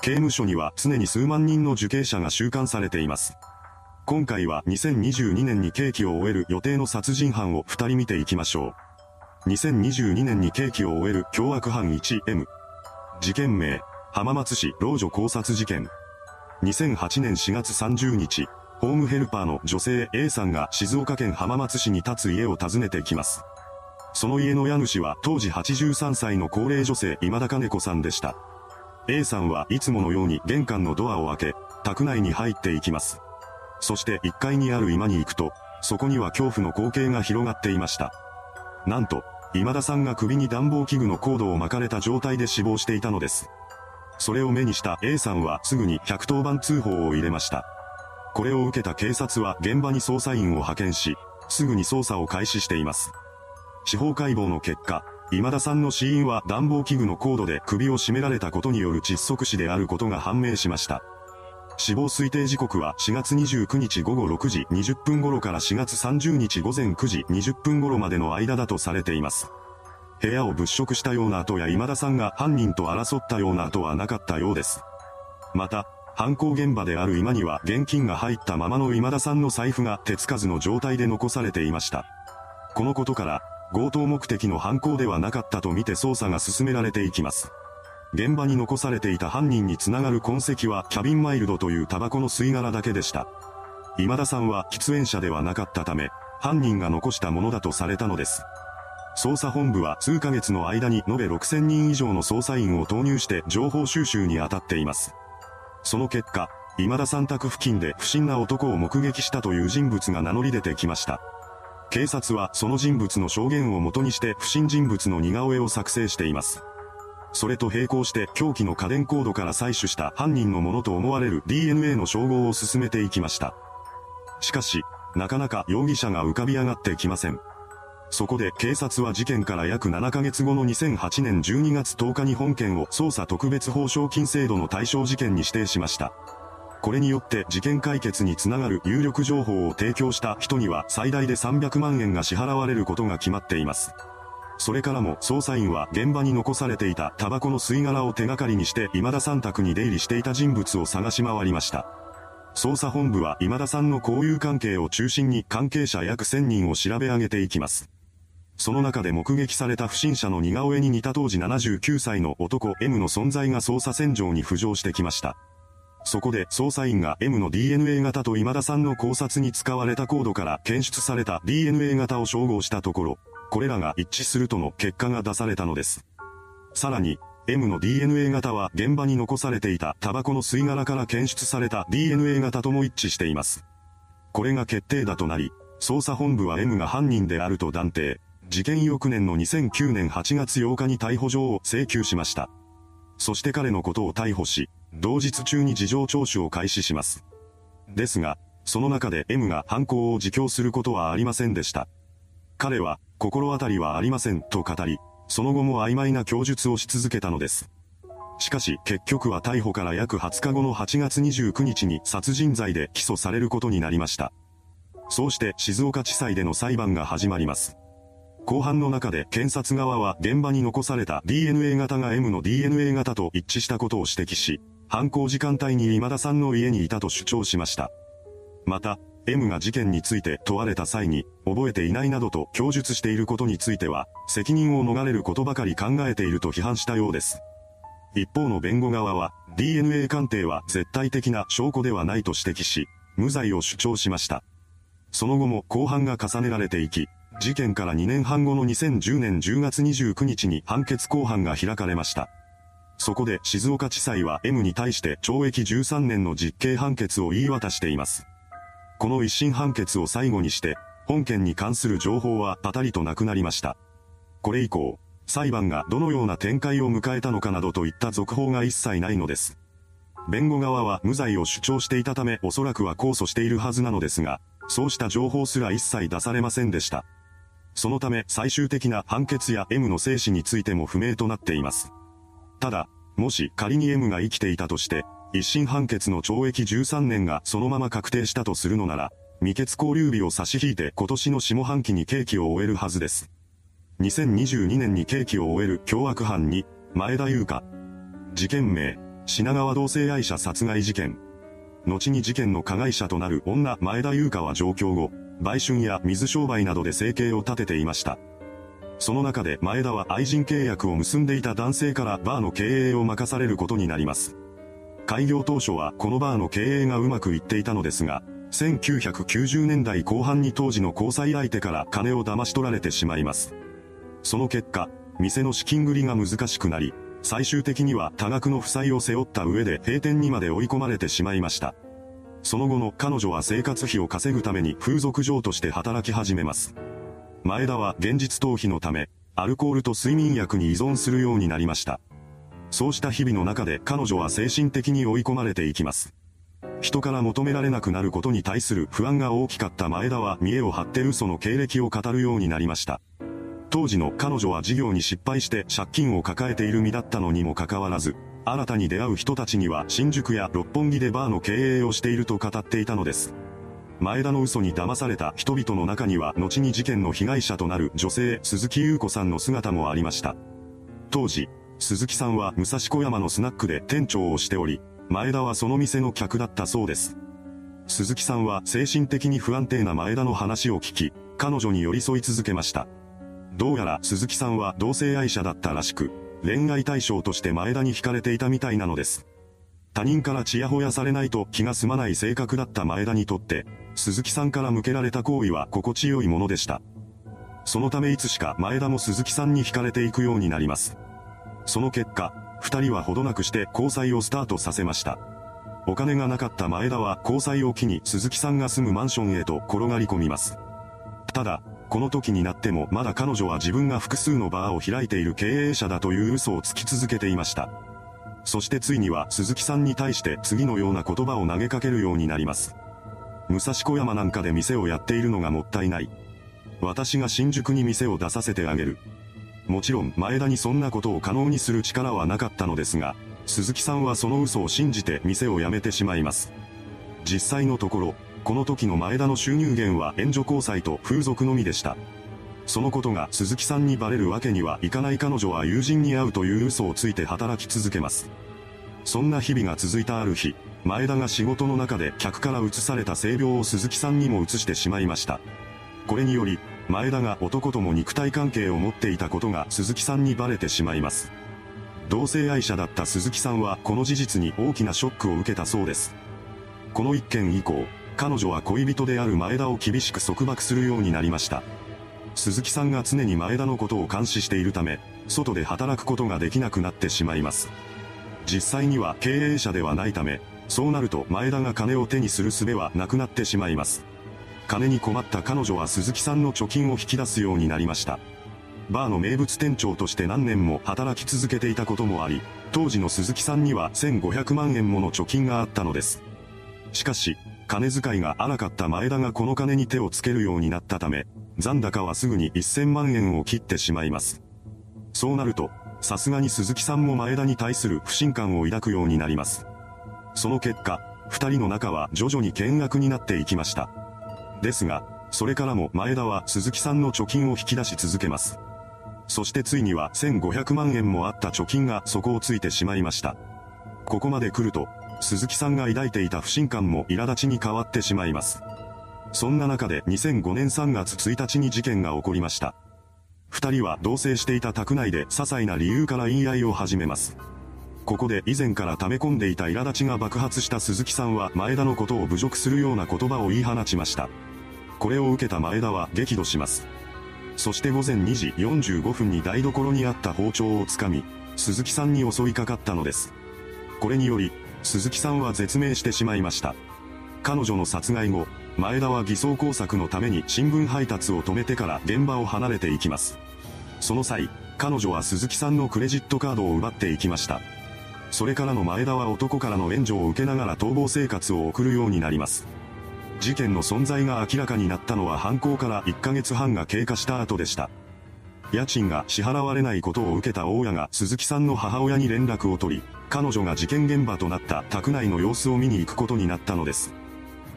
刑務所には常に数万人の受刑者が収監されています。今回は2022年に刑期を終える予定の殺人犯を2人見ていきましょう。2022年に刑期を終える凶悪犯 1M。事件名、浜松市老女考察事件。2008年4月30日、ホームヘルパーの女性 A さんが静岡県浜松市に立つ家を訪ねてきます。その家の家主は当時83歳の高齢女性今田金子さんでした。A さんはいつものように玄関のドアを開け、宅内に入っていきます。そして1階にある今に行くと、そこには恐怖の光景が広がっていました。なんと、今田さんが首に暖房器具のコードを巻かれた状態で死亡していたのです。それを目にした A さんはすぐに110番通報を入れました。これを受けた警察は現場に捜査員を派遣し、すぐに捜査を開始しています。司法解剖の結果、今田さんの死因は暖房器具のコードで首を絞められたことによる窒息死であることが判明しました。死亡推定時刻は4月29日午後6時20分頃から4月30日午前9時20分頃までの間だとされています。部屋を物色したような跡や今田さんが犯人と争ったような跡はなかったようです。また、犯行現場である今には現金が入ったままの今田さんの財布が手つかずの状態で残されていました。このことから、強盗目的の犯行ではなかったとみて捜査が進められていきます。現場に残されていた犯人につながる痕跡はキャビンマイルドというタバコの吸い殻だけでした。今田さんは喫煙者ではなかったため、犯人が残したものだとされたのです。捜査本部は数ヶ月の間に延べ6000人以上の捜査員を投入して情報収集に当たっています。その結果、今田さん宅付近で不審な男を目撃したという人物が名乗り出てきました。警察はその人物の証言をもとにして不審人物の似顔絵を作成しています。それと並行して凶器の家電コードから採取した犯人のものと思われる DNA の照合を進めていきました。しかし、なかなか容疑者が浮かび上がってきません。そこで警察は事件から約7ヶ月後の2008年12月10日に本件を捜査特別報奨金制度の対象事件に指定しました。これによって事件解決につながる有力情報を提供した人には最大で300万円が支払われることが決まっています。それからも捜査員は現場に残されていたタバコの吸い殻を手がかりにして今田さん宅に出入りしていた人物を探し回りました。捜査本部は今田さんの交友関係を中心に関係者約1000人を調べ上げていきます。その中で目撃された不審者の似顔絵に似た当時79歳の男 M の存在が捜査線上に浮上してきました。そこで捜査員が M の DNA 型と今田さんの考察に使われたコードから検出された DNA 型を照合したところ、これらが一致するとの結果が出されたのです。さらに、M の DNA 型は現場に残されていたタバコの吸い殻から検出された DNA 型とも一致しています。これが決定だとなり、捜査本部は M が犯人であると断定、事件翌年の2009年8月8日に逮捕状を請求しました。そして彼のことを逮捕し、同日中に事情聴取を開始します。ですが、その中で M が犯行を自供することはありませんでした。彼は、心当たりはありませんと語り、その後も曖昧な供述をし続けたのです。しかし結局は逮捕から約20日後の8月29日に殺人罪で起訴されることになりました。そうして静岡地裁での裁判が始まります。後半の中で検察側は現場に残された DNA 型が M の DNA 型と一致したことを指摘し、犯行時間帯に今田さんの家にいたと主張しました。また、M が事件について問われた際に、覚えていないなどと供述していることについては、責任を逃れることばかり考えていると批判したようです。一方の弁護側は、DNA 鑑定は絶対的な証拠ではないと指摘し、無罪を主張しました。その後も公判が重ねられていき、事件から2年半後の2010年10月29日に判決公判が開かれました。そこで静岡地裁は M に対して懲役13年の実刑判決を言い渡しています。この一審判決を最後にして、本件に関する情報はパタリとなくなりました。これ以降、裁判がどのような展開を迎えたのかなどといった続報が一切ないのです。弁護側は無罪を主張していたためおそらくは控訴しているはずなのですが、そうした情報すら一切出されませんでした。そのため最終的な判決や M の生死についても不明となっています。ただ、もし仮に M が生きていたとして、一審判決の懲役13年がそのまま確定したとするのなら、未決交留日を差し引いて今年の下半期に刑期を終えるはずです。2022年に刑期を終える凶悪犯に、前田優香。事件名、品川同性愛者殺害事件。後に事件の加害者となる女前田優香は上京後、売春や水商売などで生計を立てていました。その中で前田は愛人契約を結んでいた男性からバーの経営を任されることになります。開業当初はこのバーの経営がうまくいっていたのですが、1990年代後半に当時の交際相手から金を騙し取られてしまいます。その結果、店の資金繰りが難しくなり、最終的には多額の負債を背負った上で閉店にまで追い込まれてしまいました。その後の彼女は生活費を稼ぐために風俗嬢として働き始めます。前田は現実逃避のため、アルコールと睡眠薬に依存するようになりました。そうした日々の中で彼女は精神的に追い込まれていきます。人から求められなくなることに対する不安が大きかった前田は見栄を張って嘘の経歴を語るようになりました。当時の彼女は事業に失敗して借金を抱えている身だったのにもかかわらず、新たに出会う人たちには新宿や六本木でバーの経営をしていると語っていたのです。前田の嘘に騙された人々の中には後に事件の被害者となる女性鈴木優子さんの姿もありました。当時、鈴木さんは武蔵小山のスナックで店長をしており、前田はその店の客だったそうです。鈴木さんは精神的に不安定な前田の話を聞き、彼女に寄り添い続けました。どうやら鈴木さんは同性愛者だったらしく、恋愛対象として前田に惹かれていたみたいなのです。他人からチヤホヤされないと気が済まない性格だった前田にとって、鈴木さんから向けられた行為は心地よいものでした。そのためいつしか前田も鈴木さんに惹かれていくようになります。その結果、二人はほどなくして交際をスタートさせました。お金がなかった前田は交際を機に鈴木さんが住むマンションへと転がり込みます。ただ、この時になってもまだ彼女は自分が複数のバーを開いている経営者だという嘘をつき続けていました。そしてついには鈴木さんに対して次のような言葉を投げかけるようになります。武蔵小山なんかで店をやっているのがもったいない。私が新宿に店を出させてあげる。もちろん前田にそんなことを可能にする力はなかったのですが、鈴木さんはその嘘を信じて店を辞めてしまいます。実際のところ、この時の前田の収入源は援助交際と風俗のみでした。そのことが鈴木さんにバレるわけにはいかない彼女は友人に会うという嘘をついて働き続けます。そんな日々が続いたある日、前田が仕事の中で客から移された性病を鈴木さんにも移してしまいました。これにより、前田が男とも肉体関係を持っていたことが鈴木さんにバレてしまいます。同性愛者だった鈴木さんはこの事実に大きなショックを受けたそうです。この一件以降、彼女は恋人である前田を厳しく束縛するようになりました。鈴木さんが常に前田のことを監視しているため、外で働くことができなくなってしまいます。実際には経営者ではないため、そうなると前田が金を手にする術はなくなってしまいます。金に困った彼女は鈴木さんの貯金を引き出すようになりました。バーの名物店長として何年も働き続けていたこともあり、当時の鈴木さんには1500万円もの貯金があったのです。しかし、金遣いが荒かった前田がこの金に手をつけるようになったため、残高はすぐに1000万円を切ってしまいます。そうなると、さすがに鈴木さんも前田に対する不信感を抱くようになります。その結果、二人の仲は徐々に険悪になっていきました。ですが、それからも前田は鈴木さんの貯金を引き出し続けます。そしてついには1500万円もあった貯金が底をついてしまいました。ここまで来ると、鈴木さんが抱いていた不信感も苛立ちに変わってしまいます。そんな中で2005年3月1日に事件が起こりました。二人は同棲していた宅内で些細な理由から言い合いを始めます。ここで以前から溜め込んでいた苛立ちが爆発した鈴木さんは前田のことを侮辱するような言葉を言い放ちました。これを受けた前田は激怒します。そして午前2時45分に台所にあった包丁をつかみ、鈴木さんに襲いかかったのです。これにより、鈴木さんは絶命してしまいました。彼女の殺害後、前田は偽装工作のために新聞配達を止めてから現場を離れていきます。その際、彼女は鈴木さんのクレジットカードを奪っていきました。それからの前田は男からの援助を受けながら逃亡生活を送るようになります。事件の存在が明らかになったのは犯行から1ヶ月半が経過した後でした。家賃が支払われないことを受けた大家が鈴木さんの母親に連絡を取り、彼女が事件現場となった宅内の様子を見に行くことになったのです。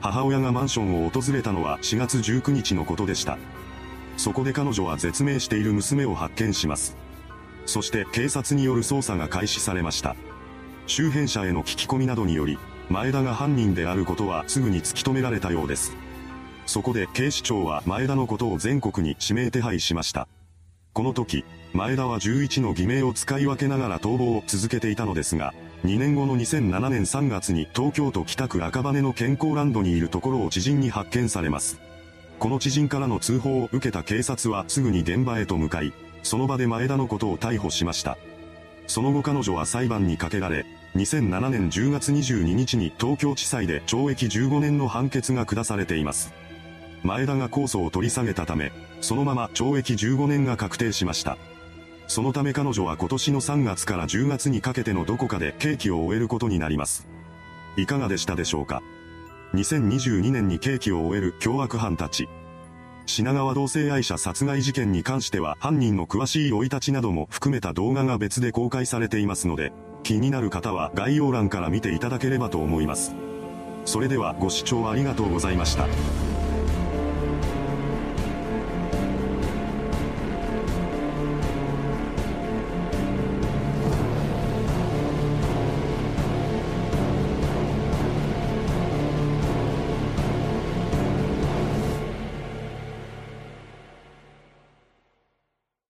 母親がマンションを訪れたのは4月19日のことでした。そこで彼女は絶命している娘を発見します。そして警察による捜査が開始されました。周辺者への聞き込みなどにより、前田が犯人であることはすぐに突き止められたようです。そこで警視庁は前田のことを全国に指名手配しました。この時、前田は11の偽名を使い分けながら逃亡を続けていたのですが、2年後の2007年3月に東京都北区赤羽の健康ランドにいるところを知人に発見されます。この知人からの通報を受けた警察はすぐに現場へと向かい、その場で前田のことを逮捕しました。その後彼女は裁判にかけられ、2007年10月22日に東京地裁で懲役15年の判決が下されています。前田が控訴を取り下げたため、そのまま懲役15年が確定しました。そのため彼女は今年の3月から10月にかけてのどこかで刑期を終えることになります。いかがでしたでしょうか？2022年に刑期を終える凶悪犯たち。品川同性愛者殺害事件に関しては犯人の詳しい生い立ちなども含めた動画が別で公開されていますので、気になる方は概要欄から見ていただければと思います。それではご視聴ありがとうございました。